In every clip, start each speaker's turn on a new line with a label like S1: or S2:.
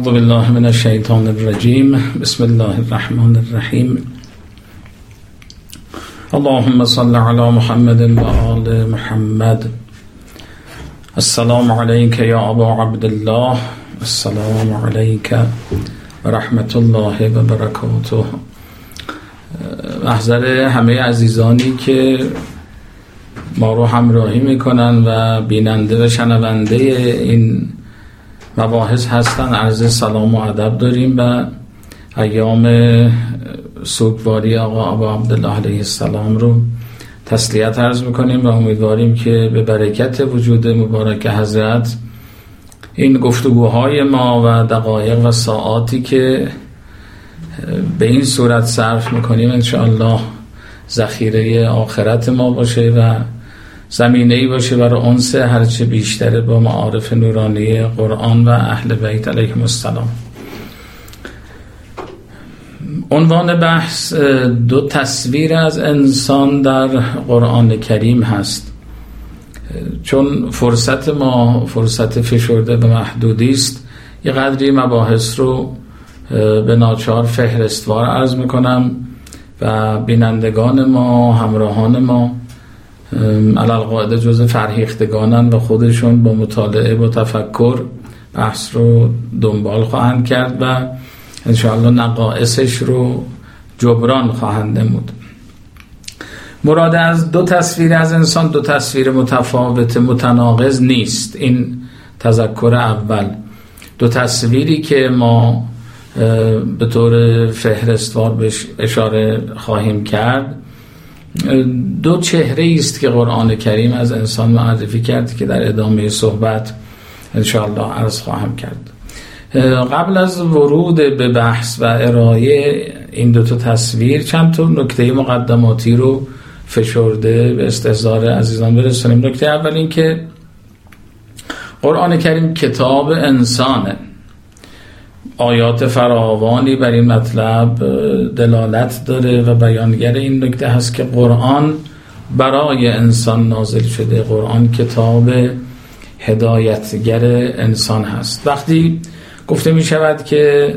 S1: اعوذ بالله من الشیطان الرجیم بسم الله الرحمن الرحیم اللهم صل على محمد و آل محمد. السلام عليك یا ابا عبدالله السلام عليك و الله و برکاته محضر همه عزیزانی که ما رو همراهی می‌کنن و بیننده و شنونده این مباحث هستن عرض سلام و ادب داریم و ایام سوگواری آقا ابا عبدالله علیه السلام رو تسلیت عرض می‌کنیم و امیدواریم که به برکت وجود مبارک حضرت این گفتگوهای ما و دقایق و ساعاتی که به این صورت صرف می‌کنیم انشاءالله ذخیره آخرت ما باشه و زمینه ای باشه برای اونس هرچه بیشتر با معارف نورانی قرآن و اهل بیت علیهم السلام. عنوان بحث دو تصویر از انسان در قرآن کریم هست. چون فرصت ما فرصت فشرده و محدودی است یه قدری مباحث رو به ناچار فهرستوار عرض می‌کنم و بینندگان ما همراهان ما علال قاعده جز فرهیختگانن و خودشون با مطالعه و تفکر بحث رو دنبال خواهند کرد و انشاءالله نقائصش رو جبران خواهند نمود. مراد از دو تصویر از انسان دو تصویر متفاوت متناقض نیست. این تذکر اول. دو تصویری که ما به طور فهرستوار بهش اشاره خواهیم کرد. دو چهره است که قرآن کریم از انسان معرفی کرد که در ادامه صحبت انشاءالله عرض خواهم کرد. قبل از ورود به بحث و ارائه این دو تا تصویر چند تا نکته مقدماتی رو فشرده به استحضار عزیزان برسونیم نکته اول این که قرآن کریم کتاب انسانه. آیات فراوانی بر این مطلب دلالت داره و بیانگر این نکته هست که قرآن برای انسان نازل شده. قرآن کتاب هدایتگر انسان هست. وقتی گفته می شود که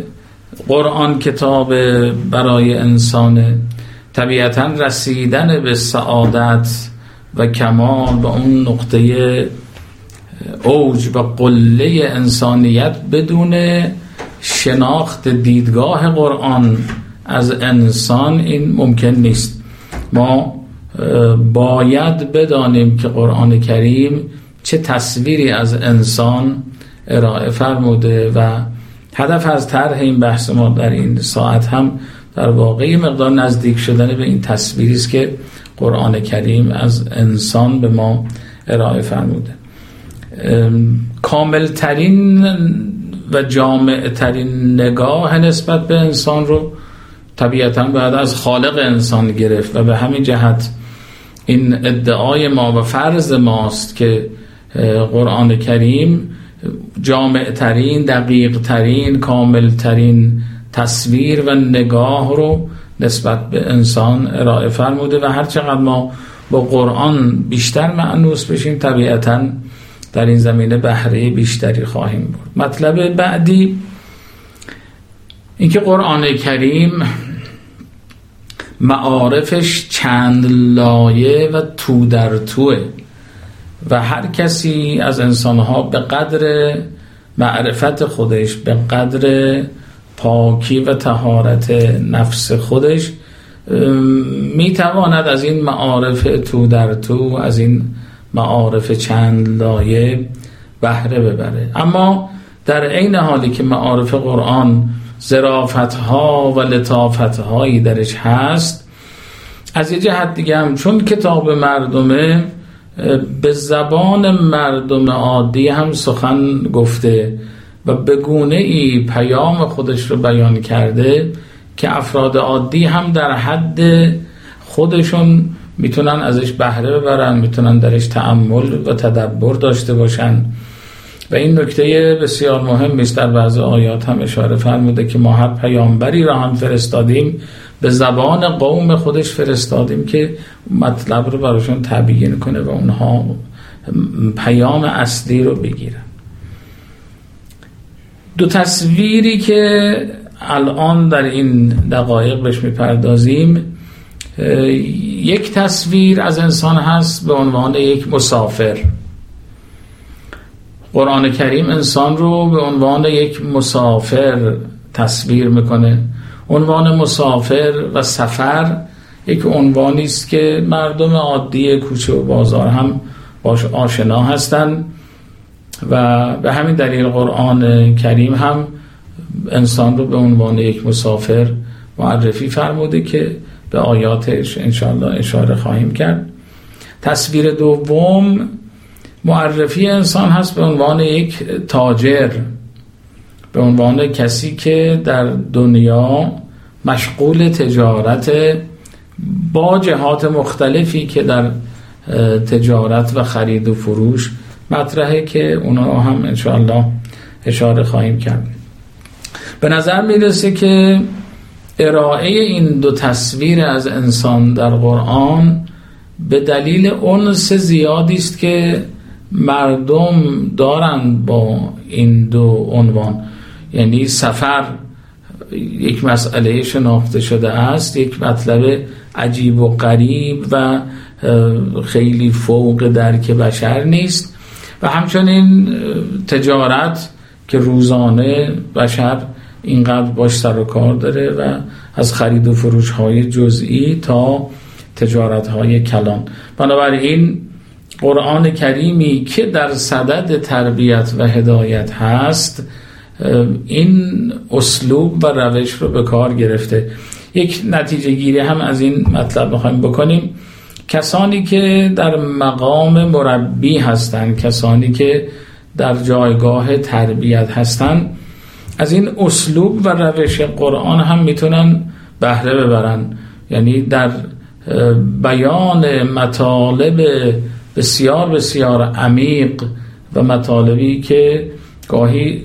S1: قرآن کتاب برای انسان طبیعتا رسیدن به سعادت و کمال و اون نقطه اوج و قله انسانیت بدون شناخت دیدگاه قرآن از انسان این ممکن نیست. ما باید بدانیم که قرآن کریم چه تصویری از انسان ارائه فرموده و هدف از طرح این بحث ما در این ساعت هم در واقعی مقدار نزدیک شدن به این تصویری است که قرآن کریم از انسان به ما ارائه فرموده. کامل ترین و جامع ترین نگاه نسبت به انسان رو طبیعتا باید از خالق انسان گرفت و به همین جهت این ادعای ما و فرض ماست که قرآن کریم جامع ترین دقیق ترین کامل ترین تصویر و نگاه رو نسبت به انسان ارائه فرموده و هر چقدر ما با قرآن بیشتر معنوس بشیم طبیعتا در این زمینه بهره بیشتری خواهیم برد. مطلب بعدی اینکه قرآن کریم معارفش چند لایه و تو در توه و هر کسی از انسانها به قدر معرفت خودش به قدر پاکی و تهارت نفس خودش می‌تواند از این معارف تو در تو از این معارف چند لایه بهره ببره. اما در عین حالی که معارف قرآن زرافت ها و لطافت هایی درش هست از یه جهت دیگه هم چون کتاب مردمه به زبان مردم عادی هم سخن گفته و به گونه ای پیام خودش رو بیان کرده که افراد عادی هم در حد خودشون می‌تونن ازش بهره ببرن می‌تونن درش تعمل و تدبر داشته باشن. و این نکته بسیار مهم است. در بعض آیات هم اشاره فرموده که ما هر پیامبری را هم فرستادیم به زبان قوم خودش فرستادیم که مطلب رو براشون تبیین کنه و اونها پیام اصلی رو بگیرن. دو تصویری که الان در این دقایق بهش می‌پردازیم یک تصویر از انسان هست به عنوان یک مسافر. قرآن کریم انسان رو به عنوان یک مسافر تصویر می‌کنه. عنوان مسافر و سفر یک عنوانی است که مردم عادی کوچه و بازار هم باش آشنا هستند و به همین دلیل قرآن کریم هم انسان رو به عنوان یک مسافر معرفی فرموده که به آیاتش انشاءالله اشاره خواهیم کرد. تصویر دوم معرفی انسان هست به عنوان یک تاجر به عنوان کسی که در دنیا مشغول تجارت با جهات مختلفی که در تجارت و خرید و فروش مطرحه که اونا هم انشاءالله اشاره خواهیم کرد. به نظر می‌رسه که ارائه این دو تصویر از انسان در قرآن به دلیل اونس زیادی است که مردم دارند با این دو عنوان. یعنی سفر یک مسئله شناخته شده است یک مطلب عجیب و غریب و خیلی فوق درک بشر نیست. و همچنین تجارت که روزانه بشر اینقدر باش سر و کار داره و از خرید و فروش های جزئی تا تجارت های کلان. بنابراین قرآن کریمی که در صدد تربیت و هدایت هست این اسلوب و روش رو به کار گرفته. یک نتیجه گیری هم از این مطلب می‌خوایم بکنیم. کسانی که در مقام مربی هستند کسانی که در جایگاه تربیت هستند از این اسلوب و روش قرآن هم می‌تونن بهره ببرن. یعنی در بیان مطالب بسیار بسیار عمیق و مطالبی که گاهی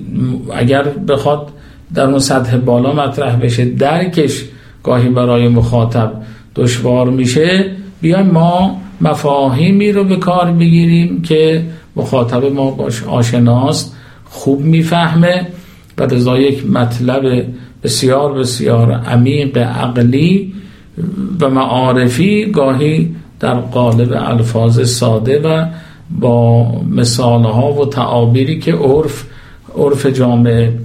S1: اگر بخواد در اون سطح بالا مطرح بشه درکش گاهی برای مخاطب دشوار میشه بیایم ما مفاهیمی رو به کار بگیریم که مخاطب ما آشناست خوب می‌فهمه. و رضا یک مطلب بسیار بسیار عمیق عقلی و معارفی گاهی در قالب الفاظ ساده و با مثال ها و تعابیری که عرف عرف جامعه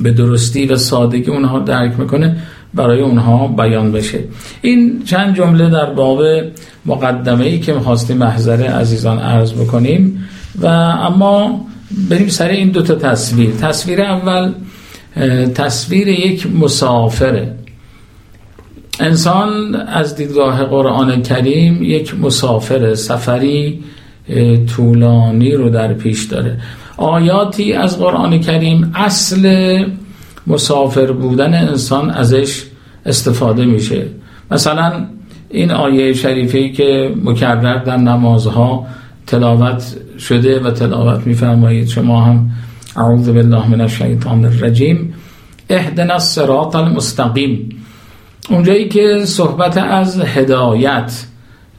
S1: به درستی و سادگی اونها درک می‌کنه برای اونها بیان بشه. این چند جمله در باب مقدمه ای که می‌خواستیم محضر عزیزان عرض بکنیم و اما بریم سر این دوتا تصویر. تصویر اول تصویر یک مسافره. انسان از دیدگاه قرآن کریم یک مسافر سفری طولانی رو در پیش داره. آیاتی از قرآن کریم اصل مسافر بودن انسان ازش استفاده میشه. مثلا این آیه شریفه که مکرر در نمازها تلاوت شده و تلاوت میفرمایید. شما هم اعوذ بالله من الشیطان الرجیم. اهدنا الصراط المستقیم. اونجایی که صحبت از هدایت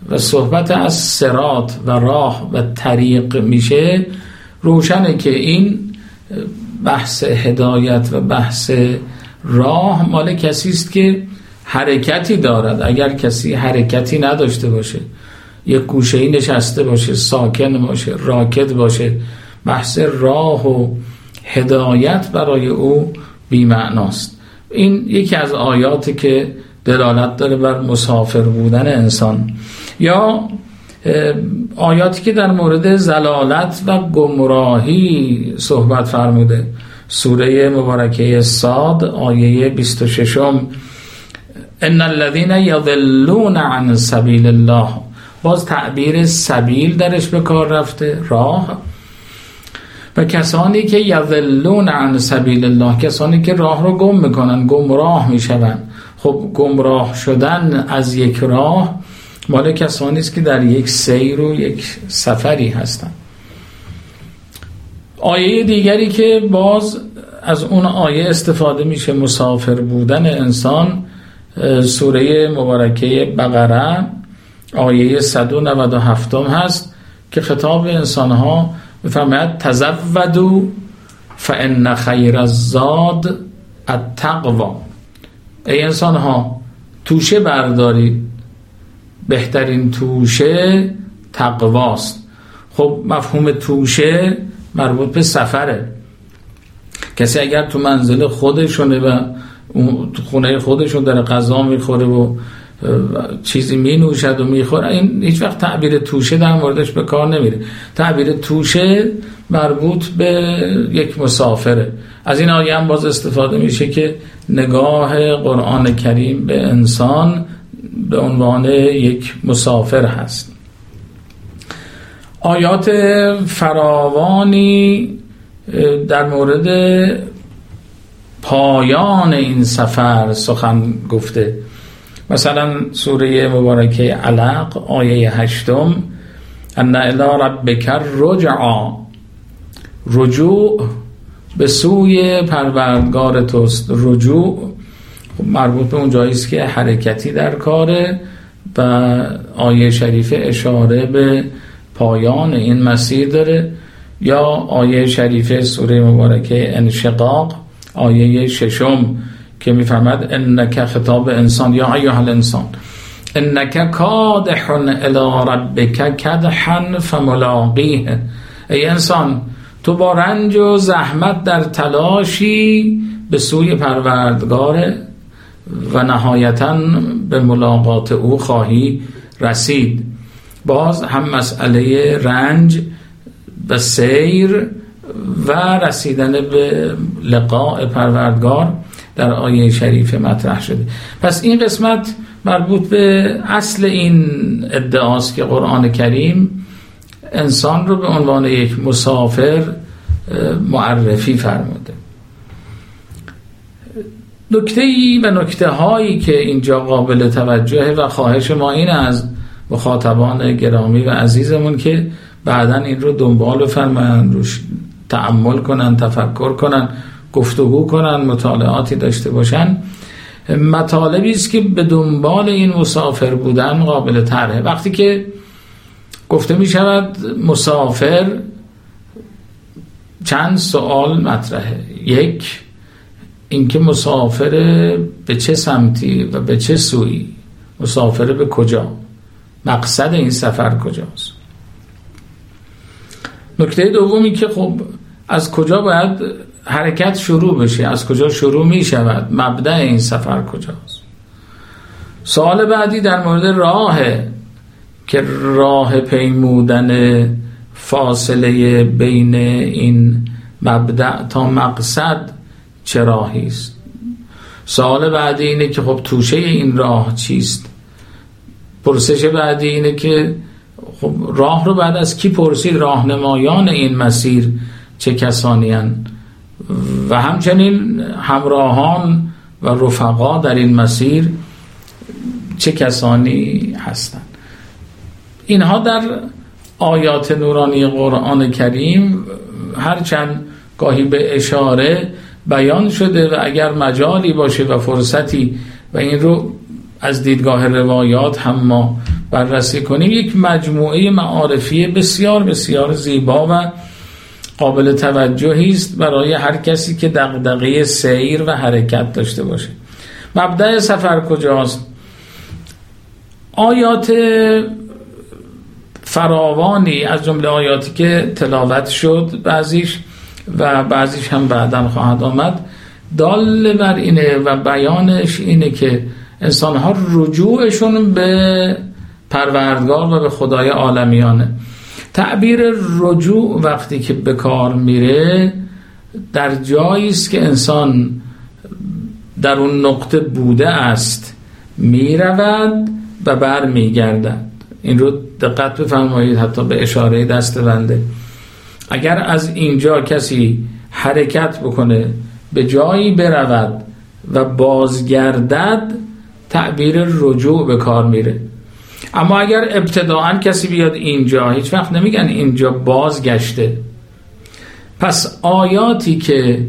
S1: و صحبت از سرات و راه و طریق میشه روشنه که این بحث هدایت و بحث راه مال کسی است که حرکتی دارد. اگر کسی حرکتی نداشته باشه یک گوشه ای نشسته باشه ساکن باشه راکت باشه. بحث راه و هدایت برای او بیمعناست. این یکی از آیاتی که دلالت داره بر مسافر بودن انسان. یا آیاتی که در مورد زلالت و گمراهی صحبت فرموده. سوره مبارکه ساد آیه 26 ان الذين يضلون عن سبیل الله باز تعبیر سبیل درش به کار رفته راه. و کسانی که یضلون عن سبیل الله کسانی که راه رو گم می‌کنن گمراه میشون خب گمراه شدن از یک راه مال کسانی است که در یک سیر و یک سفری هستند. آیه دیگری که باز از اون آیه استفاده میشه مسافر بودن انسان سوره مبارکه بقره. آیه 197 هست که خطاب انسان ها میفرماید تزودو فان خیر الزاد التقوا ای انسان ها توشه بردارید. بهترین توشه تقواست. خب مفهوم توشه مربوط به سفره. کسی اگر تو منزل خودشونه و خونه خودشون داره غذا می‌خوره و چیزی می نوشد و می‌خوره این هیچ وقت تعبیر توشه در موردش به کار نمیره. تعبیر توشه مربوط به یک مسافره. از این آیه هم باز استفاده میشه که نگاه قرآن کریم به انسان به عنوان یک مسافر هست. آیات فراوانی در مورد پایان این سفر سخن گفته. مثلا سوره مبارکه علق آیه هشتم ان الى ربک رجعا رجوع به سوی پروردگار توست. رجوع خب مربوط به اون جایی است که حرکتی در کاره و آیه شریف اشاره به پایان این مسیر داره. یا آیه شریف سوره مبارکه انشقاق آیه ششم. که میفرمد انک خطاب انسان یا ایها الانسان انک کادح الى ربک کدحا فملاقیه ای انسان تو با رنج و زحمت در تلاشی به سوی پروردگار و نهایتا به ملاقات او خواهی رسید. باز هم مسئله رنج و سیر و رسیدن به لقاء پروردگار در آیه شریف مطرح شده. پس این قسمت مربوط به اصل این ادعاست که قرآن کریم انسان رو به عنوان یک مسافر معرفی فرموده. نکته ای و نکته هایی که اینجا قابل توجه و خواهش ما این از مخاطبان گرامی و عزیزمون که بعدا این رو دنبال بفرمایند روش تعمل کنن تفکر کنن گفتگو کنن مطالعاتی داشته باشن. مطالبی است که به دنبال این مسافر بودن قابل طرحه. وقتی که گفته می شود مسافر چند سوال مطرحه. یک اینکه مسافر به چه سمتی و به چه سوی مسافر به کجا؟ مقصد این سفر کجاست؟ نکته دومی که خب از کجا باید حرکت شروع بشه. از کجا شروع می شود؟ مبدع این سفر کجاست؟ سوال بعدی در مورد راه که راه پیمودن فاصله بین این مبدع تا مقصد چه راهی است؟ سوال بعدی اینه که خب توشه این راه چیست؟ پرسش بعدی اینه که خب راه رو بعد از کی پرسید؟ راهنمایان این مسیر چه کسانی و همچنین همراهان و رفقا در این مسیر چه کسانی هستند. اینها در آیات نورانی قرآن کریم هرچند گاهی به اشاره بیان شده و اگر مجالی باشه و فرصتی و این رو از دیدگاه روایات هم ما بررسی کنیم یک مجموعه معارفی بسیار بسیار زیبا و قابل توجهی است برای هر کسی که دغدغه سیر و حرکت داشته باشه. مبدع سفر کجاست؟ آیات فراوانی از جمله آیاتی که تلاوت شد بعضیش و بعضیش هم بعدا خواهد آمد دال بر اینه و بیانش اینه که انسان ها رجوعشون به پروردگار و به خدای عالمیانه. تعبیر رجوع وقتی که به کار میره در جایی است که انسان در اون نقطه بوده است می‌رود و بر میگردد این رو دقت بفرمایید حتی به اشاره دست بنده. اگر از اینجا کسی حرکت بکنه به جایی برود و بازگردد تعبیر رجوع به کار میره. اما اگر ابتداعا کسی بیاد اینجا هیچ وقت نمیگن اینجا بازگشته. پس آیاتی که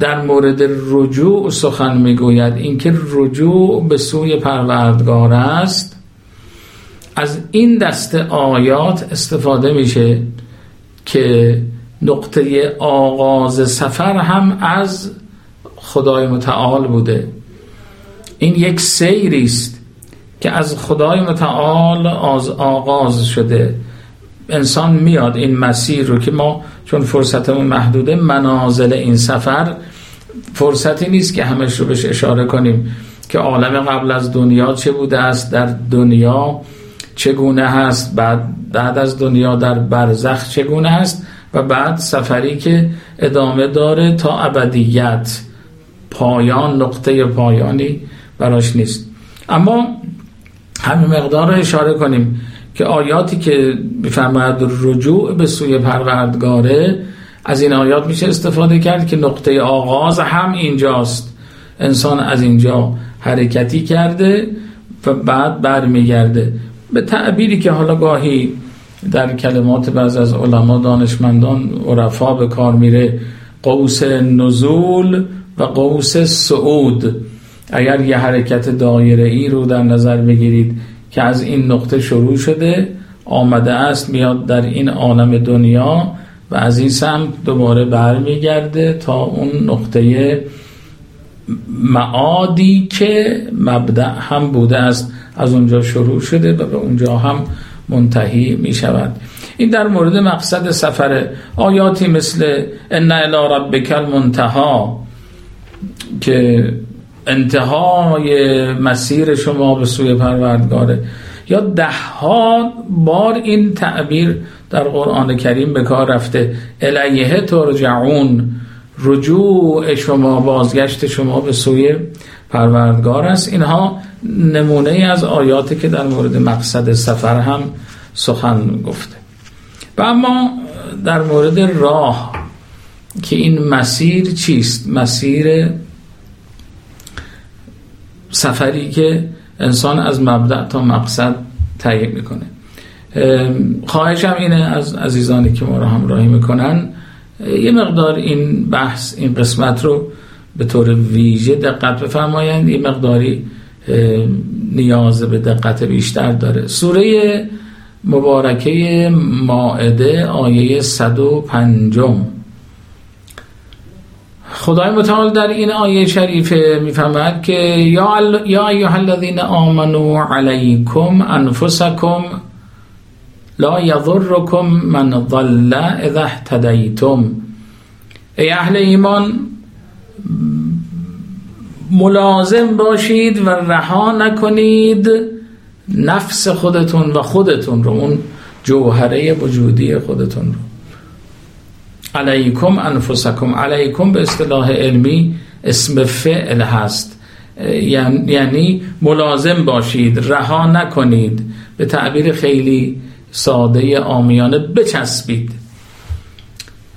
S1: در مورد رجوع سخن می‌گوید اینکه رجوع به سوی پروردگار است از این دسته آیات استفاده میشه که نقطه آغاز سفر هم از خدای متعال بوده. این یک سیری است که از خدای متعال از آغاز شده. انسان میاد این مسیر رو که ما چون فرصتمون محدوده منازل این سفر فرصتی نیست که همش رو بهش اشاره کنیم که عالم قبل از دنیا چه بوده است در دنیا چگونه هست بعد بعد از دنیا در برزخ چگونه هست و بعد سفری که ادامه داره تا ابدیت. پایان نقطه پایانی براش نیست. اما همین مقدار رو اشاره کنیم که آیاتی که میفرماید رجوع به سوی پروردگاره از این آیات میشه استفاده کرد که نقطه آغاز هم اینجاست. انسان از اینجا حرکتی کرده و بعد برمیگرده. به تعبیری که حالا گاهی در کلمات بعض از علما دانشمندان عرفا به کار میره قوس نزول و قوس سعود اگر یه حرکت دایره ای رو در نظر بگیرید که از این نقطه شروع شده آمده است میاد در این عالم دنیا و از این سمت دوباره برمیگرده تا اون نقطه معادی که مبدع هم بوده است از اونجا شروع شده و به اونجا هم منتهی می شود این در مورد مقصد سفر. آیاتی مثل ان الى ربک المنتها که انتهای مسیر شما به سوی پروردگاره. یا ده ها بار این تعبیر در قرآن کریم به کار رفته. الیه ترجعون رجوع شما بازگشت شما به سوی پروردگار است. اینها نمونه از آیاتی که در مورد مقصد سفر هم سخن گفته. و اما در مورد راه که این مسیر چیست؟ مسیر سفری که انسان از مبدع تا مقصد تهیه می‌کنه. خواهشم اینه از عزیزانی که ما را همراهی می‌کنن یه مقدار این بحث این قسمت رو به طور ویژه دقت بفرمایند. یه مقداری نیاز به دقت بیشتر داره. سوره مبارکه ماعده آیه 105 خدای متعال در این آیه شریفه می‌فهمد که یا یا ایها الذین آمنوا علیکم انفسکم لا یضرکم من ضل اذا اهتدیتم. ای اهل ایمان ملازم باشید و رها نکنید نفس خودتون و خودتون رو اون جوهره وجودی خودتون رو. علیکم انفسکم. علیکم به اصطلاح علمی اسم فعل هست. یعنی-, یعنی ملازم باشید رها نکنید. به تعبیر خیلی ساده آمیانه بچسبید.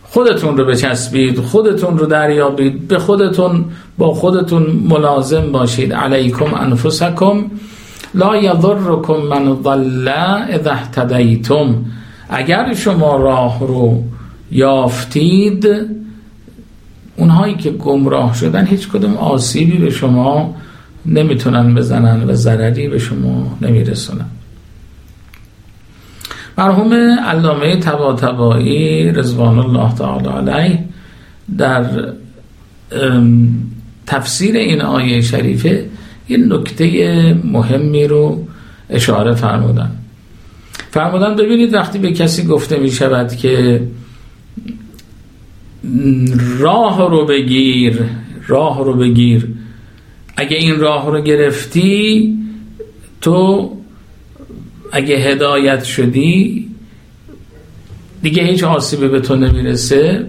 S1: خودتون رو بچسبید خودتون رو دریابید. به خودتون با خودتون ملازم باشید. علیکم انفسکم. لا یضرکم من ضل اذا اهتدیتم. اگر شما راه رو یافتید اونهایی که گمراه شدن هیچ کدوم آسیبی به شما نمی‌تونن بزنن و ضرری به شما نمیرسونن. مرحوم علامه تباتبایی رضوان الله تعالی علیه در تفسیر این آیه شریفه یه نکته مهمی رو اشاره فرمودن. فرمودن ببینید وقتی به کسی گفته می شود که راه رو بگیر راه رو بگیر. اگه این راه رو گرفتی تو اگه هدایت شدی دیگه هیچ آسیبی به تو نمی‌رسه.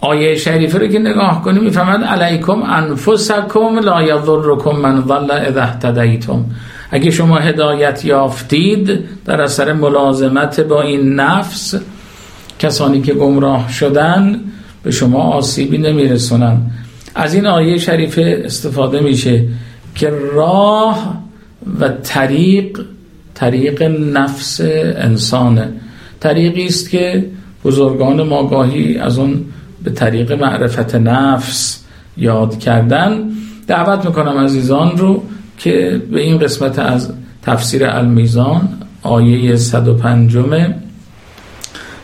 S1: آیه شریفه رو که نگاه کنیم می‌فهمد علیکم انفسکم لا یضرکم من ضل اذا اهتدیتم. اگه شما هدایت یافتید در اثر ملازمت با این نفس کسانی که گمراه شدن به شما آسیبی نمیرسونن. از این آیه شریفه استفاده میشه که راه و طریق طریق نفس انسانه. طریقی است که بزرگان ماگاهی از اون به طریق معرفت نفس یاد کردن. دعوت می‌کنم عزیزان رو که به این قسمت از تفسیر المیزان آیه 105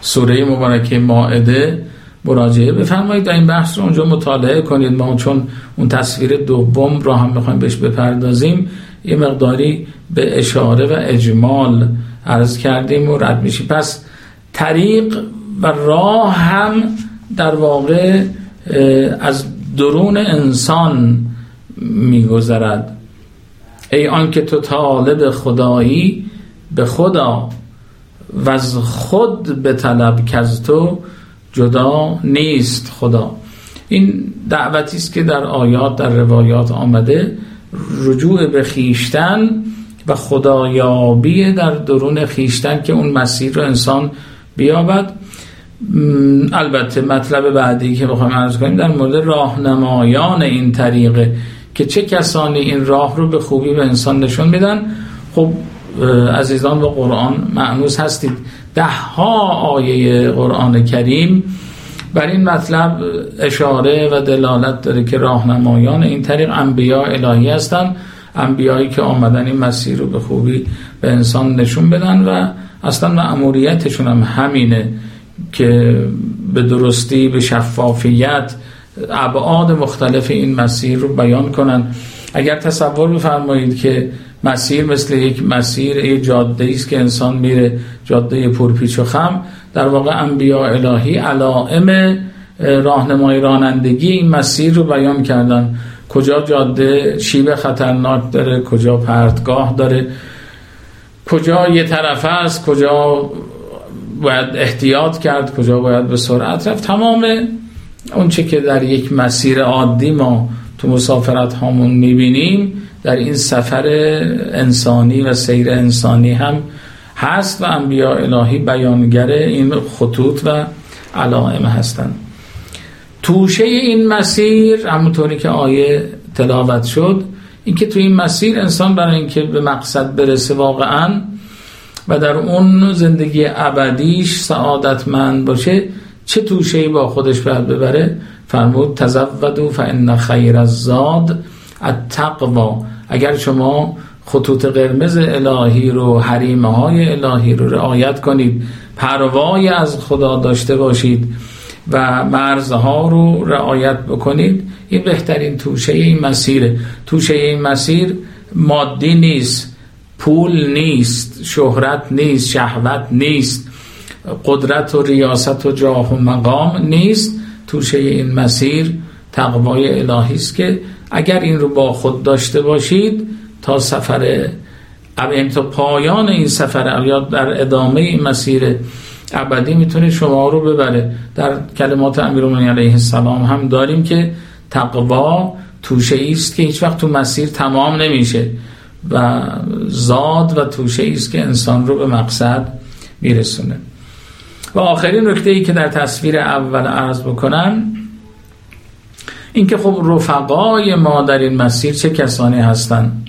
S1: سوره مبارکه ماعده مراجعه بفرمایید. و این بحث رو اونجا مطالعه کنید. ما چون اون تصویر دوم رو هم می‌خوایم بهش بپردازیم یه مقداری به اشاره و اجمال عرض کردیم و رد میشیم. پس طریق و راه هم در واقع از درون انسان میگذرد. ای آنکه تو طالب خدایی به خدا و از خود به طلب که از تو جدا نیست خدا. این دعوتی است که در آیات در روایات آمده رجوع به خیشتن و خدایابی در درون خیشتن که اون مسیر رو انسان بیابد. البته مطلب بعدی که بخوایم عرض کنیم در مورد راهنمایان این طریقه که چه کسانی این راه رو به خوبی به انسان نشون میدن؟ خب عزیزان با قرآن معنوس هستید. ده ها آیه قرآن کریم بر این مطلب اشاره و دلالت داره که راهنمایان این طریق انبیاء الهی هستند انبیایی که آمدن این مسیر رو به خوبی به انسان نشون بدن و اصلا معمولیتشون هم همینه که به درستی به شفافیت ابعاد مختلف این مسیر رو بیان کنن. اگر تصور بفرمایید که مسیر مثل یک مسیر یک جاده است که انسان میره جاده پرپیچ و خم. در واقع انبیاء الهی علائم راهنمای رانندگی این مسیر رو بیان کردن. کجا جاده شیب خطرناک داره کجا پرتگاه داره کجا یه طرف است کجا باید احتیاط کرد کجا باید به سرعت رفت. تمام اون چه که در یک مسیر عادی ما تو مسافرت هامون می‌بینیم در این سفر انسانی و سیر انسانی هم هست و انبیاء الهی بیانگر این خطوط و علائم هستند. توشه این مسیر همونطوری که آیه تلاوت شد اینکه تو این مسیر انسان برای اینکه به مقصد برسه واقعا و در اون زندگی ابدیش سعادتمند باشه چه توشه با خودش باید ببره؟ فرمود تزودو فان خیر الزاد التقوا اگر شما خطوط قرمز الهی رو حریمه های الهی رو رعایت کنید پروای از خدا داشته باشید و مرزها رو رعایت بکنید این بهترین توشه این مسیره. توشه این مسیر مادی نیست پول نیست شهرت نیست شهوت نیست قدرت و ریاست و جاه و مقام نیست. توشه این مسیر تقوای الهی است که اگر این رو با خود داشته باشید تا سفر تا پایان این سفر یا در ادامه این مسیر ابدی می‌تونه شما رو ببره. در کلمات امیرالمومنین علیه السلام هم داریم که تقوا توشه است که هیچ وقت تو مسیر تمام نمیشه و زاد و توشه است که انسان رو به مقصد میرسونه. و آخرین نکته ای که در تصویر اول عرض بکنم اینکه خب رفقای ما در این مسیر چه کسانی هستند؟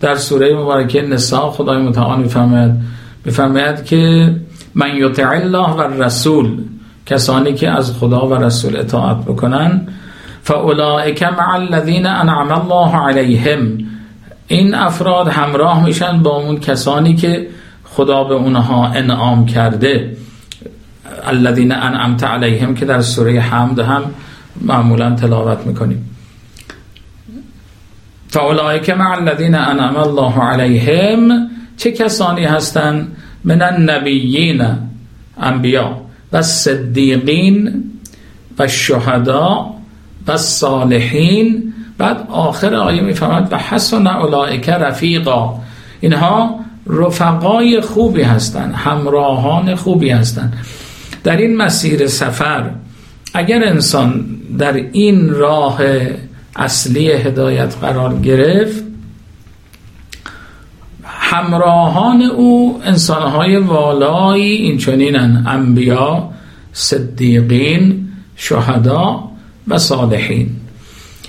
S1: در سوره مبارکه نساء خدای متعال میفرماید میفرماید که من یطع الله و رسول کسانی که از خدا و رسول اطاعت بکنن فاولئک مع الذین انعم الله علیهم. این افراد همراه میشن با اون کسانی که خدا به اونها انعام کرده. الذین انعمت علیهم که در سوره حمد هم معمولا تلاوت می‌کنیم. فاولئک مع الذین انعم الله علیهم چه کسانی هستند؟ من النبیین انبیا و صدیقین و شهدا و صالحین. بعد آخر آیه می‌فهمد و حسن اولئک رفیقا. اینها رفقای خوبی هستند همراهان خوبی هستند. در این مسیر سفر اگر انسان در این راه اصلی هدایت قرار گرفت همراهان او انسانهای والایی این چنینن انبیا صدیقین شهدا و صالحین.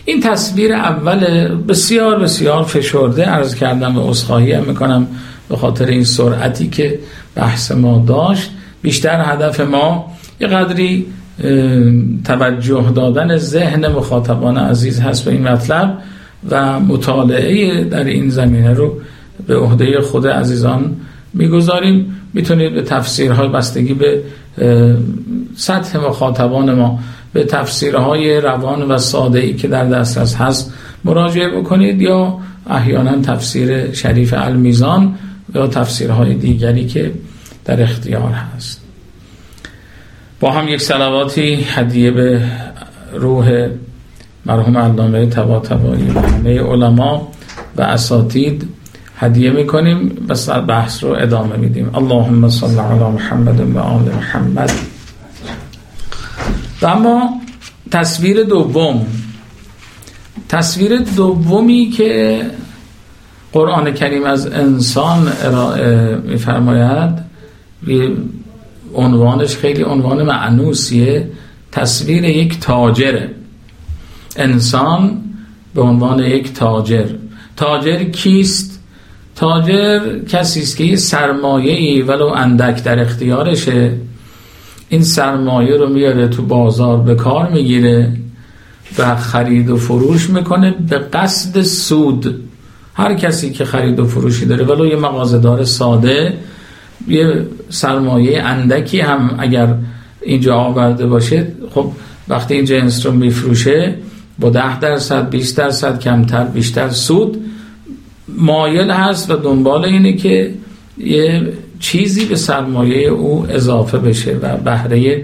S1: این تصویر اول بسیار بسیار فشرده عرض کردم و اصخاهی هم می‌کنم به خاطر این سرعتی که بحث ما داشت. بیشتر هدف ما یه قدری توجه دادن ذهن مخاطبان عزیز هست به این مطلب و مطالعه در این زمینه رو به عهده خود عزیزان می‌گذاریم. می‌تونید به تفسیرهای بستگی به سطح مخاطبان ما به تفسیرهای روان و ساده ای که در دسترس هست مراجعه بکنید یا احیانا تفسیر شریف المیزان یا تفسیرهای دیگری که در اختیار هست. با هم یک سلواتی هدیه به روح مرحوم علامه تباتبایی و همه علما و اساتید هدیه می‌کنیم و بحث رو ادامه میدیم. اللهم صل علی محمد و آل محمد. و اما تصویر دوم. تصویر دومی که قرآن کریم از انسان ارائه میفرماید عنوانش خیلی عنوان معنوسیه. تصویر یک تاجره. انسان به عنوان یک تاجر. تاجر کیست؟ تاجر کسی است که یه سرمایه ای ولو اندک در اختیارشه. این سرمایه رو میاره تو بازار به کار می‌گیره و خرید و فروش می‌کنه به قصد سود. هر کسی که خرید و فروشی داره ولو یه مغازه‌دار ساده یه سرمایه اندکی هم اگر اینجا آورده باشه خب وقتی این جنس رو میفروشه با ده درصد 20 درصد کمتر بیشتر سود مایل هست و دنبال اینه که یه چیزی به سرمایه او اضافه بشه و بهره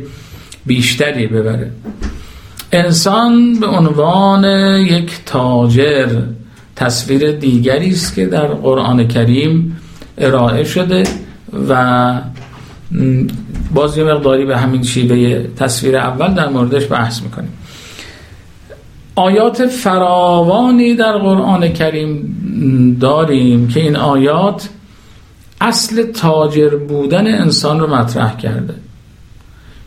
S1: بیشتری ببره. انسان به عنوان یک تاجر تصویر دیگری است که در قرآن کریم ارائه شده. و باز یه مقداری به همین شیوه تصویر اول در موردش بحث می‌کنیم. آیات فراوانی در قرآن کریم داریم که این آیات اصل تاجر بودن انسان رو مطرح کرده.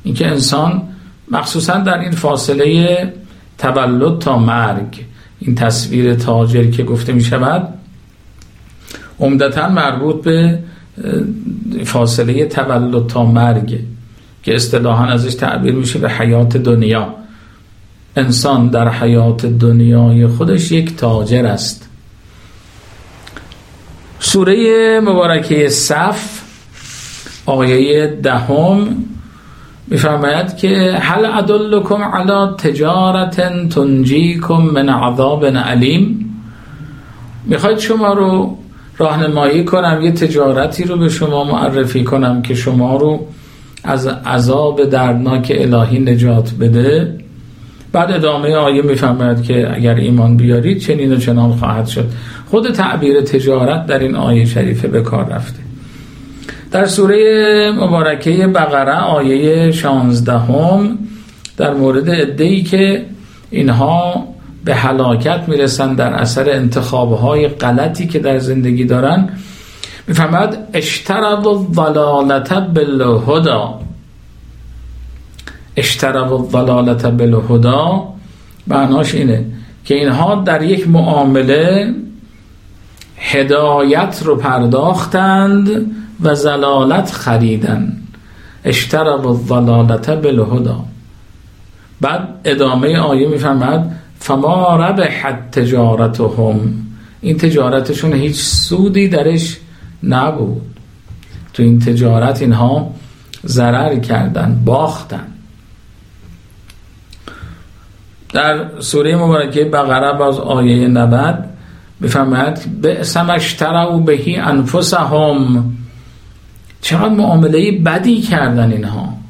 S1: اینکه انسان مخصوصا در این فاصله تولد تا مرگ این تصویر تاجر که گفته می شود عمدتا مربوط به فاصله تولد تا مرگ که اصطلاحا ازش تعبیر میشه به حیات دنیا. انسان در حیات دنیای خودش یک تاجر است. سوره مبارکه صف آیه دهم میفرماید که هل ادلکم علی تجارت تنجیکم من عذاب علیم. می‌خواید شما رو راهنمایی کنم یه تجارتی رو به شما معرفی کنم که شما رو از عذاب دردناک الهی نجات بده. بعد ادامه آیه می‌فهمد که اگر ایمان بیارید چنین و چنان خواهد شد. خود تعبیر تجارت در این آیه شریفه به کار رفته. در سوره مبارکه بقره آیه 16 هم در مورد ادهی که اینها به هلاکت می‌رسن در اثر انتخابهای غلطی که در زندگی دارن. می‌فهمد اشترب الضلالت بالهدا اشترب الضلالت بالهدا معناش اینه که اینها در یک معامله هدایت رو پرداختند و زلالت خریدن اشترب الضلالت بالهدا بعد ادامه آیه می‌فهمد فما ربحت تجارتهم. این تجارتشون هیچ سودی درش نبود. تو این تجارت اینها ضرر کردن باختن. در سوره مبارکه بقره باز آیه 90 بفرماید به سمشترو بهی انفسهم. چقدر معامله بدی کردن اینها.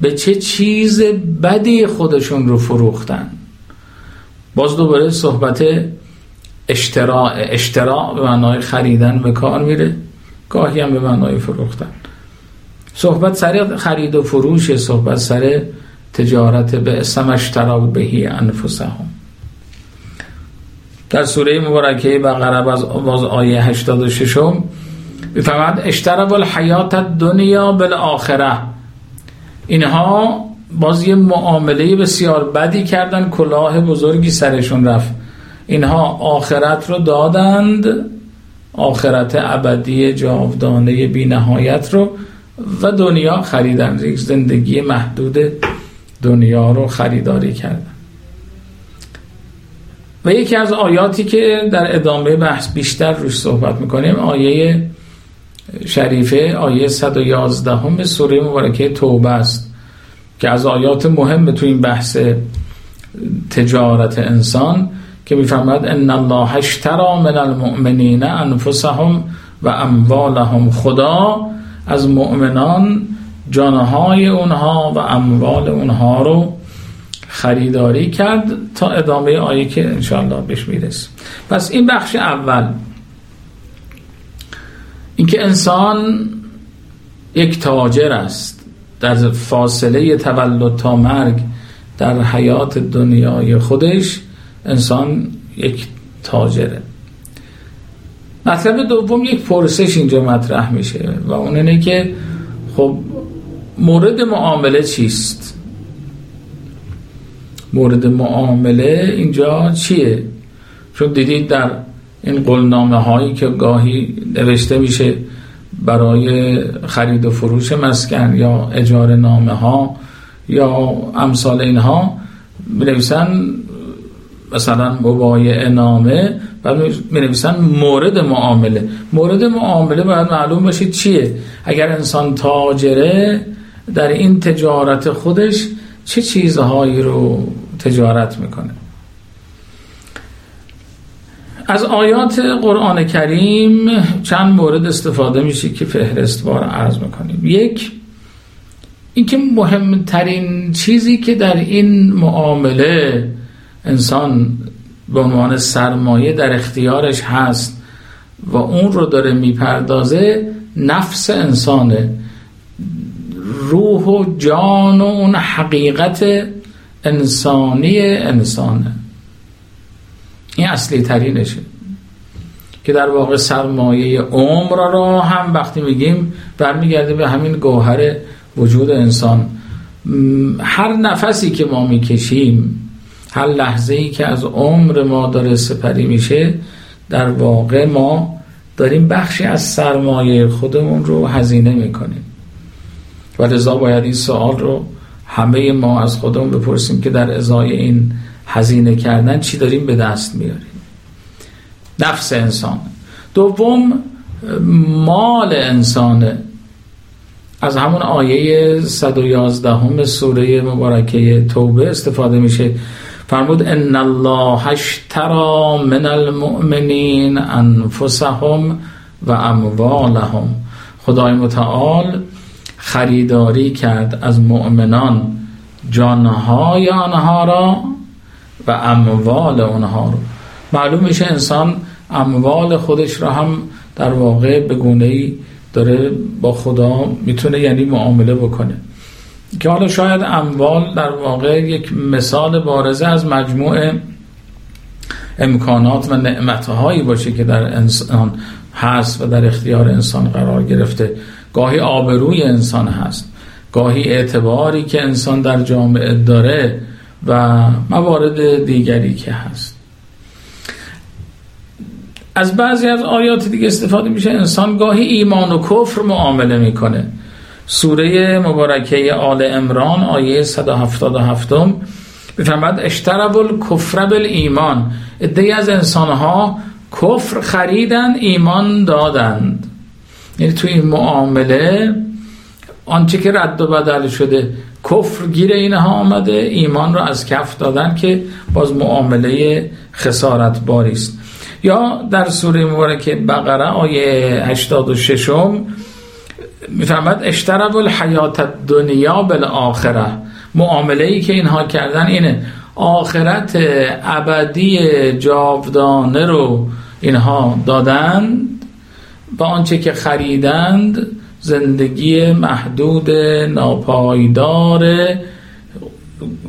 S1: به چه چیز بدی خودشون رو فروختن. باز دوباره صحبت اشتراع اشتراع به معنای خریدن به کار میره. گاهی هم به معنای فروختن. صحبت سر خرید و فروش صحبت سر تجارت به سمشترا بهی انفسهم. در سوره مبارکه بقره باز آیه 86 بفرماد اشترب الحیات دنیا بالآخره. اینها باز یه معامله بسیار بدی کردن کلاه بزرگی سرشون رفت. اینها آخرت رو دادند آخرت ابدی جاودانه بی نهایت رو و دنیا خریدن. یک زندگی محدود دنیا رو خریداری کردن. و یکی از آیاتی که در ادامه بحث بیشتر روش صحبت می‌کنیم آیه شریفه آیه 111 همه سوره مبارکه توبه است که از آیات مهم تو این بحث تجارت انسان که میفرماد ان الله اشترى من المؤمنین انفسهم و اموالهم. خدا از مؤمنان جانهای اونها و اموال اونها رو خریداری کرد تا ادامه آیه که انشاءالله بهش می‌رسیم. پس این بخش اول اینکه انسان یک تاجر است در فاصله تولد تا مرگ در حیات دنیای خودش انسان یک تاجره. مطلب دوم یک پرسش اینجا مطرح میشه و اون اینه که خب مورد معامله چیست؟ مورد معامله اینجا چیه؟ چون دیدید در این قلنامه هایی که گاهی نوشته میشه برای خرید و فروش مسکن یا اجاره نامه ها یا امثال اینها بنویسن مثلا مبایع نامه بعد می نویسن مورد معامله. مورد معامله باید معلوم باشید چیه؟ اگر انسان تاجره در این تجارت خودش چه چیزهایی رو تجارت می‌کنه؟ از آیات قرآن کریم چند مورد استفاده میشه که فهرستوار عرض می‌کنیم. یک اینکه مهمترین چیزی که در این معامله انسان به عنوان سرمایه در اختیارش هست و اون رو داره می‌پردازه نفس انسانه. روح و جان و اون حقیقت انسانی انسانه. این اصلی ترینشه. که در واقع سرمایه عمر را هم وقتی میگیم برمیگرده به همین گوهر وجود انسان. هر نفسی که ما می‌کشیم هر لحظه ای که از عمر ما داره سپری میشه در واقع ما داریم بخشی از سرمایه خودمون رو هزینه می‌کنیم. و لذا باید این سوال رو همه ما از خودمون بپرسیم که در ازای این هزینه کردن چی داریم به دست میاریم؟ نفس انسان. دوم مال انسانه از همون آیه 111 همه سوره مبارکه توبه استفاده میشه. فرمود ان الله اشترى من المؤمنین انفسهم و اموالهم. خدای متعال خریداری کرد از مؤمنان. جانهای آنها را و اموال آنها رو. معلوم میشه انسان اموال خودش را هم در واقع به گونه ای داره با خدا می‌تونه یعنی معامله بکنه. که حالا شاید اموال در واقع یک مثال بارزه از مجموع امکانات و نعمتهایی باشه که در انسان هست و در اختیار انسان قرار گرفته. گاهی آبروی انسان هست. گاهی اعتباری که انسان در جامعه داره و موارد دیگری که هست. از بعضی از آیات دیگه استفاده میشه. انسان گاهی ایمان و کفر معامله می‌کنه. سوره مبارکه آل امران آیه 177 بفرماد اشترب الکفر بالایمان. ادهی از انسانها کفر خریدن ایمان دادند. یعنی توی این معامله آنچه که رد و بدل شده کفر گیر اینها آمده ایمان را از کف دادن که باز معامله خسارت باری است. یا در سوره مبارکه بقره آیه 86 میفرماد اشترب الحیات دنیا بالآخره. معامله ای که اینها کردن اینه آخرت ابدی جاودانه رو اینها دادند با آنچه که خریدند زندگی محدود ناپایدار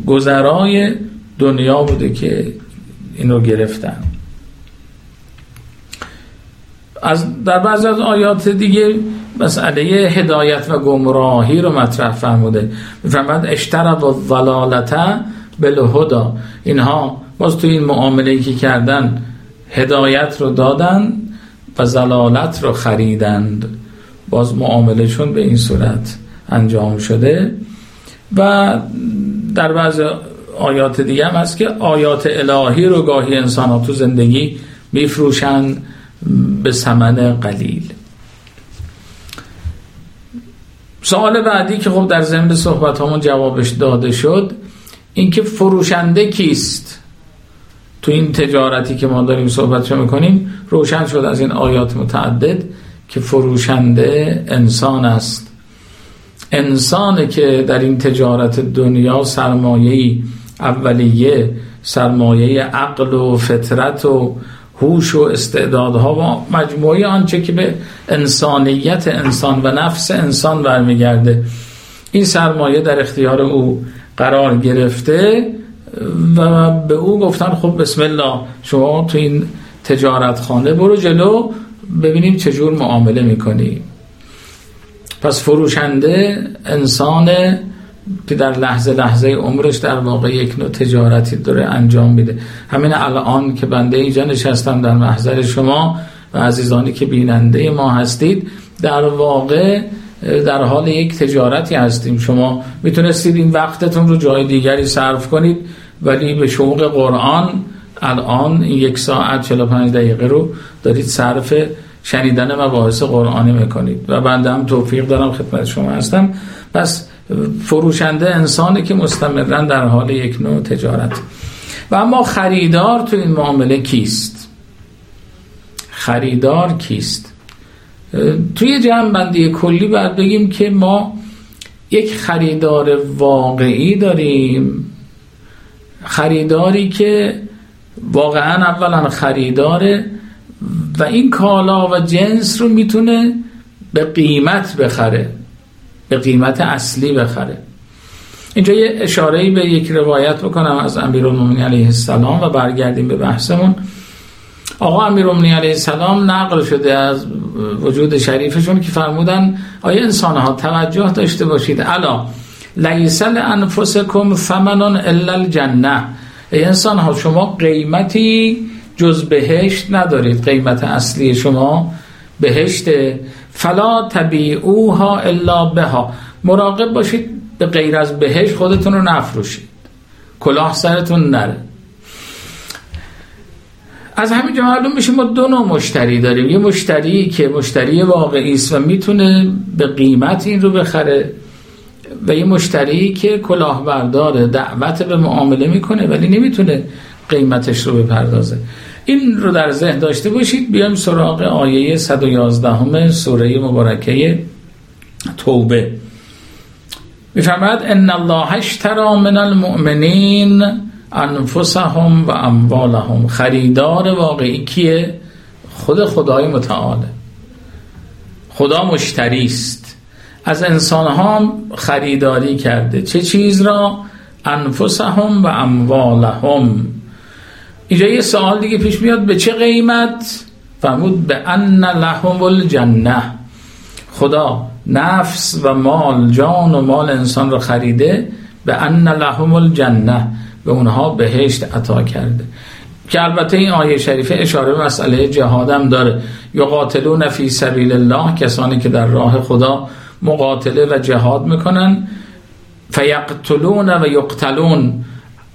S1: گذرای دنیا بوده که اینو گرفتن. از در بعض از آیات دیگه مسئله هدایت و گمراهی رو مطرح فرموده. میفرماد اشترب و ضلالته بالهدا اینها باز تو این معامله که کردن هدایت رو دادن و زلالت رو خریدند. باز معاملهشون به این صورت انجام شده و در بعض آیات دیگه هم هست که آیات الهی رو گاهی انسان ها تو زندگی میفروشن به سمن قلیل. سوال بعدی که خب در ضمن صحبت همون جوابش داده شد اینکه فروشنده کیست؟ تو این تجارتی که ما داریم صحبت می‌کنیم روشن شد از این آیات متعدد. که فروشنده انسان است. انسانی که در این تجارت دنیا سرمایه اولیه سرمایه عقل و فطرت و هوش و استعدادها و مجموعه آنچه که به انسانیت انسان و نفس انسان برمیگرده. این سرمایه در اختیار او قرار گرفته و به او گفتن خب بسم الله شما تو این تجارت خانه برو جلو ببینیم چجور معامله می‌کنی. پس فروشنده انسان که در لحظه لحظه عمرش در واقع یک نوع تجارتی داره انجام میده. همین الان که بنده اینجا نشستم در محضر شما و عزیزانی که بیننده ما هستید در واقع در حال یک تجارتی هستیم. شما می‌تونستید این وقتتون رو جای دیگری صرف کنید ولی به شوق قرآن الان یک ساعت 45 دقیقه رو دارید صرف شنیدن مباحث قرآنی می‌کنید. و بنده هم توفیق دارم خدمت شما هستم. پس فروشنده انسانی که مستمرا در حال یک نوع تجارت. و اما خریدار تو این معامله کیست؟ خریدار کیست؟ توی جمع بندی کلی باید بگیم که ما یک خریدار واقعی داریم. خریداری که واقعا اولا خریداره و این کالا و جنس رو می‌تونه به قیمت بخره به قیمت اصلی بخره. اینجا یه اشاره به یک روایت بکنم از امیرالمومنین علیه السلام و برگردیم به بحثمون. آقا امیرالمومنین علیه السلام نقل شده از وجود شریفشون که فرمودن آیا انسان ها توجه داشته باشید؟ الا لیسل انفسکم ثمنون الا الجنه. ای انسان ها شما قیمتی جز بهشت ندارید. قیمت اصلی شما بهشت. فلا تبیعوها الا بها. مراقب باشید به غیر از بهشت خودتون رو نفروشید. کلاه سرتون نره. از همین معلوم میشه ما دو نوع مشتری داریم. یه مشتری که مشتری واقعی است و می‌تونه به قیمت این رو بخره. و یه مشتری که کلاهبردار دعوت به معامله می‌کنه ولی نمی‌تونه قیمتش رو بپردازه. این رو در ذهن داشته باشید. بیایم سراغ آیه 111 همه سوره مبارکه توبه. میفرماد ان الله اشترى من المؤمنین انفسهم و اموالهم. خریدار واقعی کیه؟ خود خدای متعاله خدا مشتری است. از انسان ها خریداری کرده. چه چیز را؟ انفسهم و اموالهم. اینجا یه سوال دیگه پیش میاد به چه قیمت؟ فرمود به ان لهم الجنه. خدا نفس و مال جان و مال انسان را خریده. به ان لهم الجنه. به اونها بهشت عطا کرده. که البته این آیه شریفه اشاره به مسئله جهادم داره. یقاتلون فی سبیل الله کسانی که در راه خدا مقاتله و جهاد می‌کنن. فیقتلون و یقتلون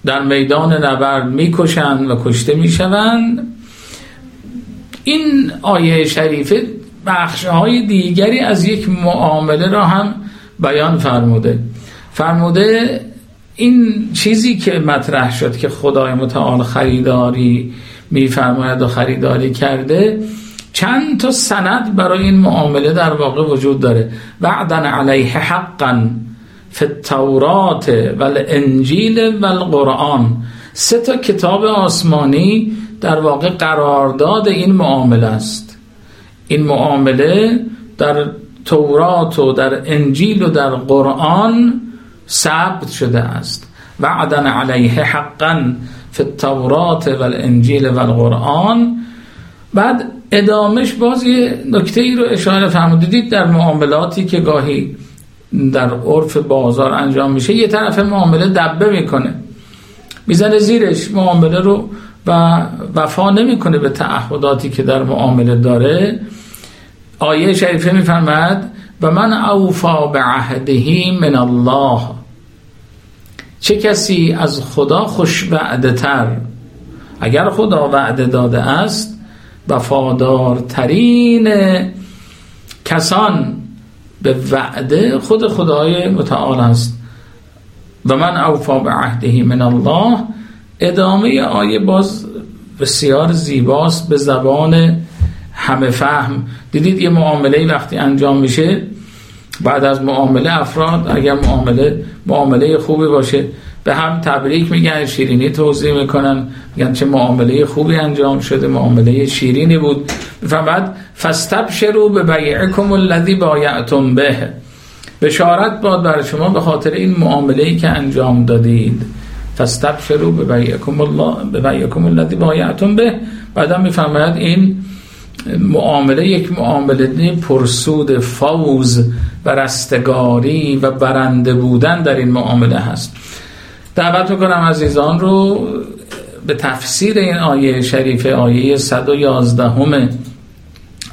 S1: در میدان نبرد می‌کشند و کشته می‌شوند این آیه شریفه بخش های دیگری از یک معامله را هم بیان فرموده. فرموده این چیزی که مطرح شد که خدای متعال خریداری میفرماید و خریداری کرده چند تا سند برای این معامله در واقع وجود داره. وعدن علیه حقا فی التورات و الانجیل و القرآن سه تا کتاب آسمانی در واقع قرارداد این معامله است. این معامله در تورات و در انجیل و در قرآن ثبت شده است. وعدن علیه حقا فی التورات و الانجیل و القرآن بعد ادامش باز یه نکته ای رو اشاره فرمودید در معاملاتی که گاهی در عرف بازار انجام میشه یه طرف معامله دبه می‌کنه. می‌زنه زیرش معامله رو و وفا نمی‌کنه به تعهداتی که در معامله داره. آیه شریفه میفرماد و من اوفا به عهدهی من الله. چه کسی از خدا خوش وعده تر؟ اگر خدا وعده داده است وفادارترین کسان به وعده خود خدای متعال است. و من اوفا به عهده من الله ادامه آیه باز بسیار زیباست به زبان همه فهم. دیدید یه معامله وقتی انجام میشه بعد از معامله افراد اگر معامله معامله خوبی باشه به هم تبریک میگن شیرینی توضیح می‌کنن میگن چه معامله خوبی انجام شده معامله شیرینی بود. بعد فستبشروا به بیعکم الذی بایعتم به. بشارت باد بر شما به خاطر این معامله ای که انجام دادید. فستبشروا به بیعکم الله به بیعکم الذی بایعتم به. بعدا میفرماید این معامله یک معامله پرسود فوز و رستگاری و برنده بودن در این معامله هست. دعوت می‌کنم عزیزان رو به تفسیر این آیه شریف آیه 111 همه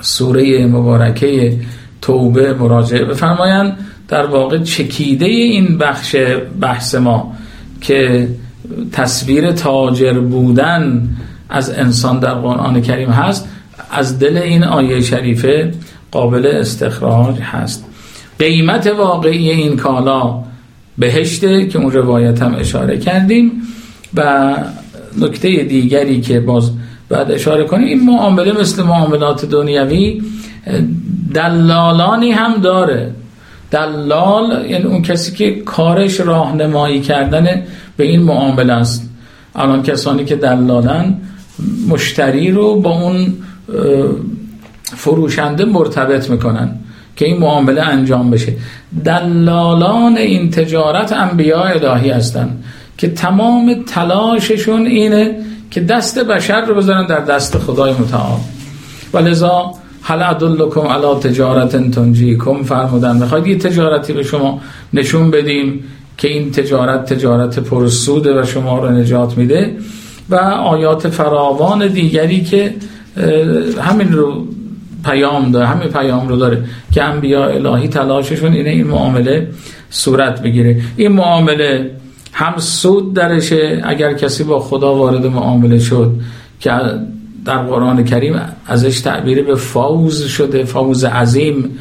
S1: سوره مبارکه توبه مراجعه. بفرمایند در واقع چکیده این بخش بحث ما که تصویر تاجر بودن از انسان در قرآن کریم هست از دل این آیه شریفه قابل استخراج هست. قیمت واقعی این کالا بهشته که اون روایت هم اشاره کردیم و نکته دیگری که باز بعد اشاره کنیم این معامله مثل معاملات دنیوی دلالانی هم داره. دلال یعنی اون کسی که کارش راهنمایی کردن به این معامله است. الان کسانی که دلالن مشتری رو با اون فروشنده مرتبط می‌کنن. که این معامله انجام بشه. دلالان این تجارت انبیاء الهی هستند که تمام تلاششون اینه که دست بشر رو بذارن در دست خدای متعال. و لذا هل ادلکم علی تجارت کم فرمودن می‌خواید یه تجارتی به شما نشون بدیم که این تجارت تجارت پرسوده و شما رو نجات میده. و آیات فراوان دیگری که همین رو پیام داره همین پیام رو داره که انبیاء الهی تلاششون اینه این معامله صورت بگیره. این معامله هم سود درشه اگر کسی با خدا وارد معامله شد که در قرآن کریم ازش تعبیر به فوز شده فوز عظیم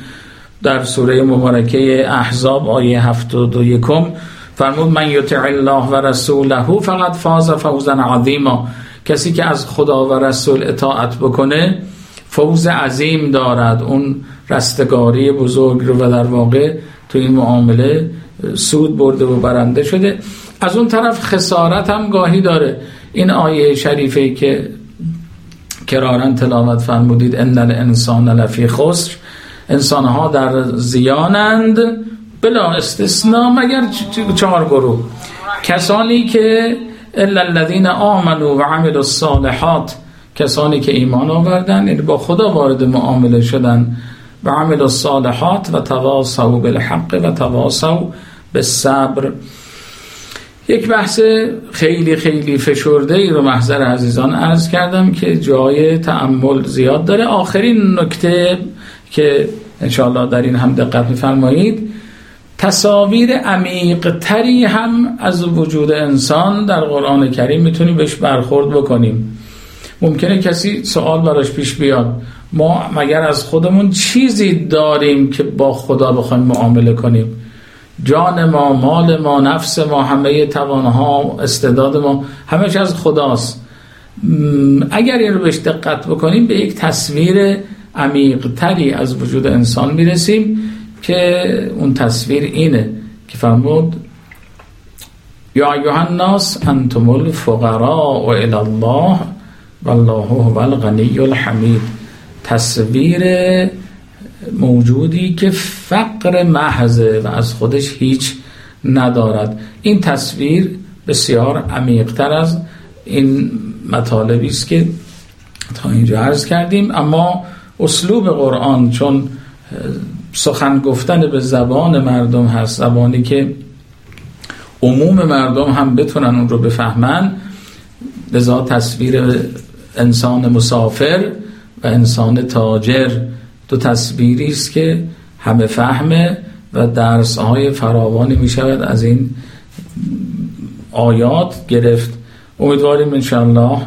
S1: در سوره مبارکه احزاب آیه 72 یکم فرمود من یطع الله و رسوله فقط فاز فوزا عظیما. کسی که از خدا و رسول اطاعت بکنه فوز عظیم دارد اون رستگاری بزرگ رو و در واقع تو این معامله سود برده و برنده شده. از اون طرف خسارت هم گاهی داره. این آیه شریفه که کرارن تلاوت فرمودید ان الانسان لفی خسر. انسان ها در زیانند بلا استثناء مگر چهار گروه. کسانی که الا الذين آمنوا و عملوا الصالحات کسانی که ایمان آوردن یعنی با خدا وارد معامله شدن. و عمل الصالحات و تواصوا بالحق و تواصوا بالصبر. یک بحث خیلی خیلی فشرده ای رو محضر عزیزان عرض کردم که جای تعمل زیاد داره. آخرین نکته که انشاءالله در این هم دقت میفرمایید تصاویر عمیق تری هم از وجود انسان در قرآن کریم می‌تونیم بهش برخورد بکنیم. ممکنه کسی سوال براش پیش بیاد. ما مگر از خودمون چیزی داریم که با خدا بخوایم معامله کنیم؟ جان ما مال ما نفس ما همه توانها استعداد ما همش از خداست. اگر این رو بهش دقت بکنیم به یک تصویر عمیق تری از وجود انسان می‌رسیم که اون تصویر اینه که فرمود یا ایوه الناس انتم الفقراء الى الله والله هو الغنی الحمید تصویر موجودی که فقر محضه و از خودش هیچ ندارد. این تصویر بسیار عمیقتر از این مطالبی است که تا اینجا عرض کردیم. اما اسلوب قرآن چون سخن گفتن به زبان مردم هست زبانی که عموم مردم هم بتونن اون رو بفهمن لذا تصویر انسان مسافر و انسان تاجر دو تصویری است که همه فهمه و درس های فراوانی می شود از این آیات گرفت. امیدواریم انشاءالله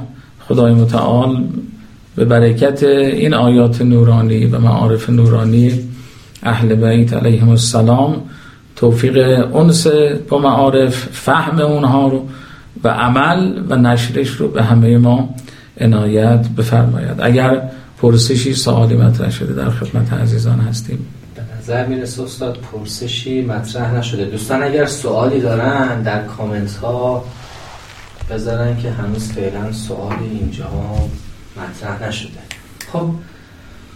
S1: خدای متعال به برکت این آیات نورانی و معارف نورانی اهل بیت علیهم السلام توفیق انس با معارف فهم اونها رو و عمل و نشرش رو به همه ما عنایت بفرماید. اگر پرسشی سوالی مطرح شده در خدمت عزیزان هستیم.
S2: به نظر می‌رسه استاد پرسشی مطرح نشده. دوستان اگر سوالی دارن در کامنت ها بذارن که هنوز فعلا سوالی اینجا مطرح نشده. خب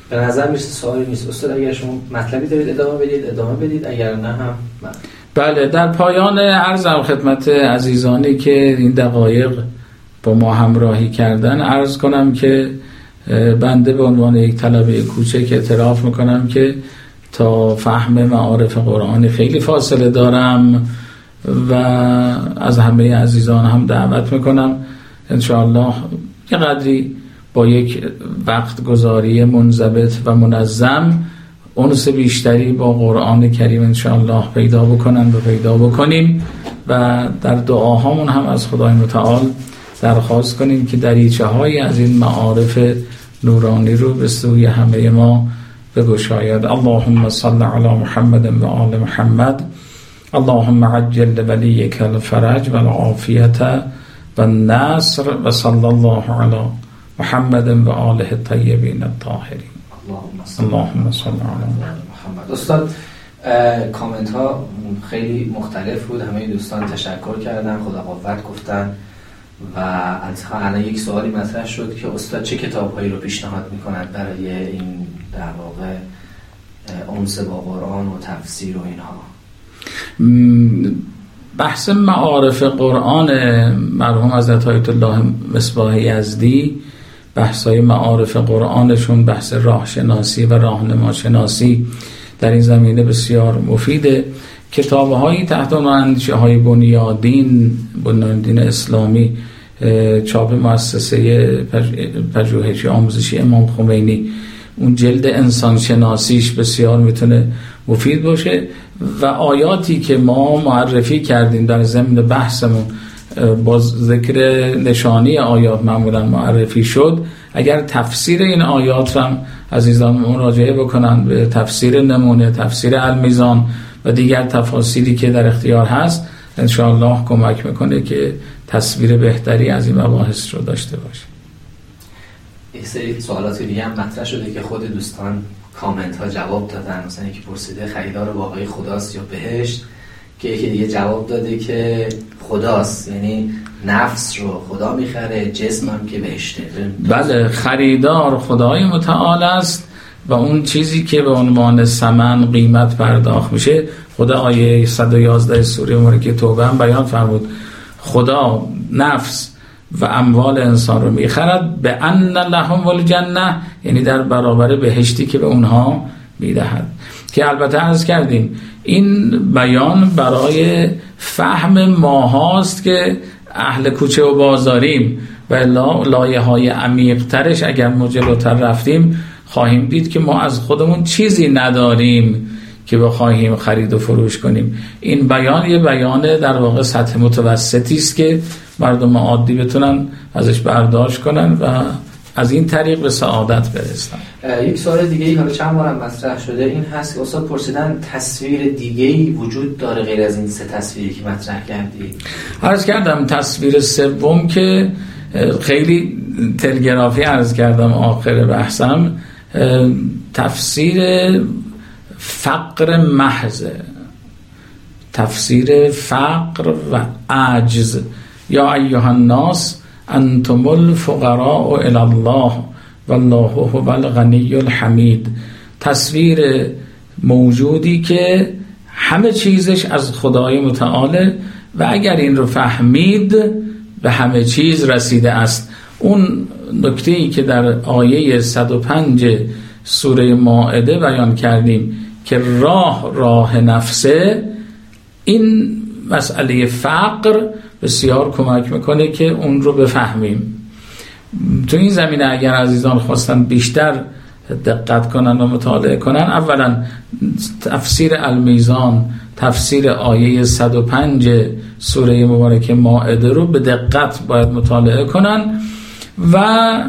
S2: به نظر می‌رسه سوالی نیست. استاد اگر شما مطلبی دارید ادامه بدید ادامه بدید. اگر نه هم
S1: بله. در پایان عرضم خدمت عزیزانی که این دقایق با ما همراهی کردن. عرض کنم که بنده به عنوان یک طلبه کوچک اعتراف می‌کنم که تا فهم معارف قرآن خیلی فاصله دارم و از همه عزیزان هم دعوت می‌کنم. انشاءالله یه قدری با یک وقت گذاری منضبط و منظم اونس بیشتری با قرآن کریم انشاءالله پیدا بکنن و پیدا بکنیم و در دعاهامون هم از خدای متعال درخواست کنیم که دریچه های از این معارف نورانی رو به سوی همه ما بگشاید. اللهم صل علی محمد و آل محمد. اللهم عجل ولیک الفرج و العافیت و النصر و صلی الله علی محمد و آله الطیبین الطاهرین.
S2: اللهم صل علی محمد. استاد کامنت ها خیلی مختلف بود. همه دوستان تشکر کردن خدا قوت گفتن. و الان یک سوالی مطرح شد که استاد چه کتاب هایی رو پیشنهاد می‌کنند برای این در واقع اونس با قرآن و تفسیر و اینها؟
S1: بحث معارف قرآن مرحوم حضرت آیت الله مصباح یزدی بحث های معارف قرآنشون بحث راهشناسی و راهنما شناسی در این زمینه بسیار مفیده. کتاب هایی تحت اندیشه های بنیادین بنیادین اسلامی چاپ مؤسسه پژوهشی آموزشی امام خمینی. اون جلد انسان شناسیش بسیار می‌تونه مفید باشه و آیاتی که ما معرفی کردیم در ضمن بحثمون با ذکر نشانی آیات معمولا معرفی شد. اگر تفسیر این آیات هم عزیزان مراجعه بکنن به تفسیر نمونه تفسیر المیزان و دیگر تفاصیلی که در اختیار هست انشاءالله کمک می‌کنه که تصویر بهتری از این مباحث رو داشته باشه.
S2: یک سری سوالات دیگه هم مطرح شده که خود دوستان کامنت ها جواب دادن. مثلا یکی پرسیده خریدار واقعی خداست یا بهشت؟ که یکی دیگه جواب داده که خداست یعنی نفس رو خدا می‌خره جسم هم که بهشته.
S1: بله خریدار خدای متعال است. و اون چیزی که به عنوان سمن قیمت پرداخت میشه خدا آیه 111 سوره که توبه هم بیان فرمود. خدا نفس و اموال انسان رو می‌خرد به ان لهم الجنه یعنی در برابر بهشتی که به اونها می‌دهد. که البته عرض کردیم این بیان برای فهم ماهاست که اهل کوچه و بازاریم و لایه های عمیق ترش اگر مجلوتر رفتیم خواهیم دید که ما از خودمون چیزی نداریم که بخواهیم خرید و فروش کنیم. این بیان یه بیان در واقع سطح متوسطی است که مردم عادی بتونن ازش برداشت کنن و از این طریق به سعادت برسن.
S2: یک سوال دیگه ای حالا چند بارم مطرح شده. این هست که استاد پرسیدن تصویر دیگه ای وجود داره غیر از این سه تصویری که مطرح کردی؟
S1: عرض کردم تصویر سوم که خیلی تلگرافی عرض کردم آخر بحثم. تفسیر فقر محض تفسیر فقر و عجز یا ایها الناس انتم الفقراء الى الله والله هو الغنی الحمید. تصویر موجودی که همه چیزش از خدای متعاله و اگر این رو فهمید به همه چیز رسیده است. اون نکته ای که در آیه 105 سوره ماعده بیان کردیم که راه راه نفسه این مسئله فقر بسیار کمک می‌کنه که اون رو بفهمیم. تو این زمینه اگر عزیزان خواستن بیشتر دقت کنن و مطالعه کنن اولا تفسیر المیزان تفسیر آیه 105 سوره مبارک ماعده رو به دقت باید مطالعه کنن. و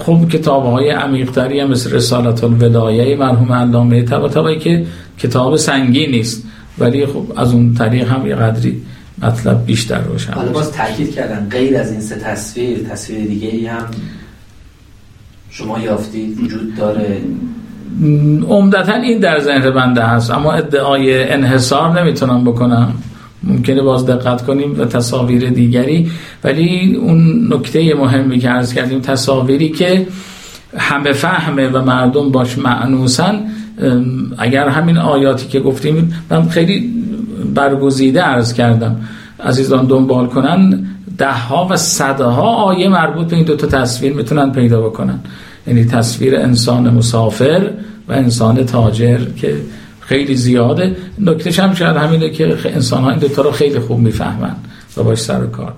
S1: خب کتاب های عمیقتری هم مثل رسالت الودایه مرحوم علامه طباطبایی که کتاب سنگی نیست ولی خب از اون طریق هم یه قدری مطلب بیشتر روشن
S2: حالا باز تاکید کردن غیر از این سه تصویر تصویر دیگه ای هم شما یافتید وجود داره؟
S1: عمدتا این در ذهن بنده هست اما ادعای انحصار نمی‌تونم بکنم. ممکنه باز دقت کنیم و تصاویر دیگری ولی اون نکته مهمی که عرض کردیم تصاویری که همه فهمه و مردم باش معنوسن اگر همین آیاتی که گفتیم من خیلی برگزیده عرض کردم. عزیزان دنبال کنن ده ها و صدها آیه مربوط به این دوتا تصویر می‌تونن پیدا بکنن. یعنی تصویر انسان مسافر و انسان تاجر که خیلی زیاده. نکتش هم شاید همینه که انسان ها این دوتا رو خیلی خوب می‌فهمن و باش سر و کار